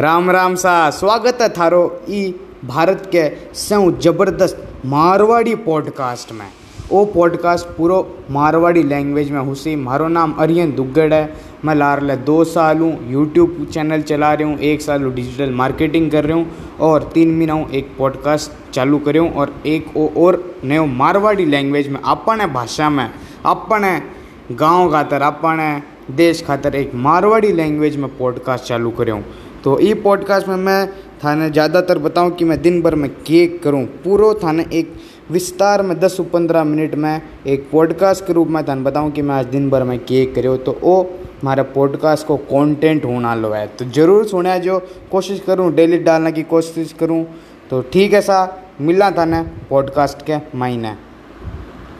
राम राम सा स्वागत है थारो ई भारत के सौ ज़बरदस्त मारवाड़ी पॉडकास्ट में। वो पॉडकास्ट पूरो मारवाड़ी लैंग्वेज में हुसी। मारो नाम अरियन दुग्गड़ है। मैं लार ले दो साल हूँ यूट्यूब चैनल चला रही हूँ, एक साल हूँ डिजिटल मार्केटिंग कर रही हूँ और तीन महीना हूँ एक पॉडकास्ट चालू करूँ और एक ओ और नयो मारवाड़ी लैंग्वेज में अपने भाषा में अपने गाँव खातर अपने देश खातर एक मारवाड़ी लैंग्वेज में पॉडकास्ट चालू करूँ तो ये पॉडकास्ट में मैं थाने ज़्यादातर बताऊँ कि मैं दिन भर में केक करूँ। पूरो थाने एक विस्तार में दस पंद्रह मिनट में एक पॉडकास्ट के रूप में थाने बताऊँ कि मैं आज दिन भर में केक करो तो वो हमारे पॉडकास्ट को कंटेंट होना लो है। तो ज़रूर सुने जो। कोशिश करूँ डेली डालने की कोशिश करूँ। तो ठीक है सा मिला थाने पॉडकास्ट के महीने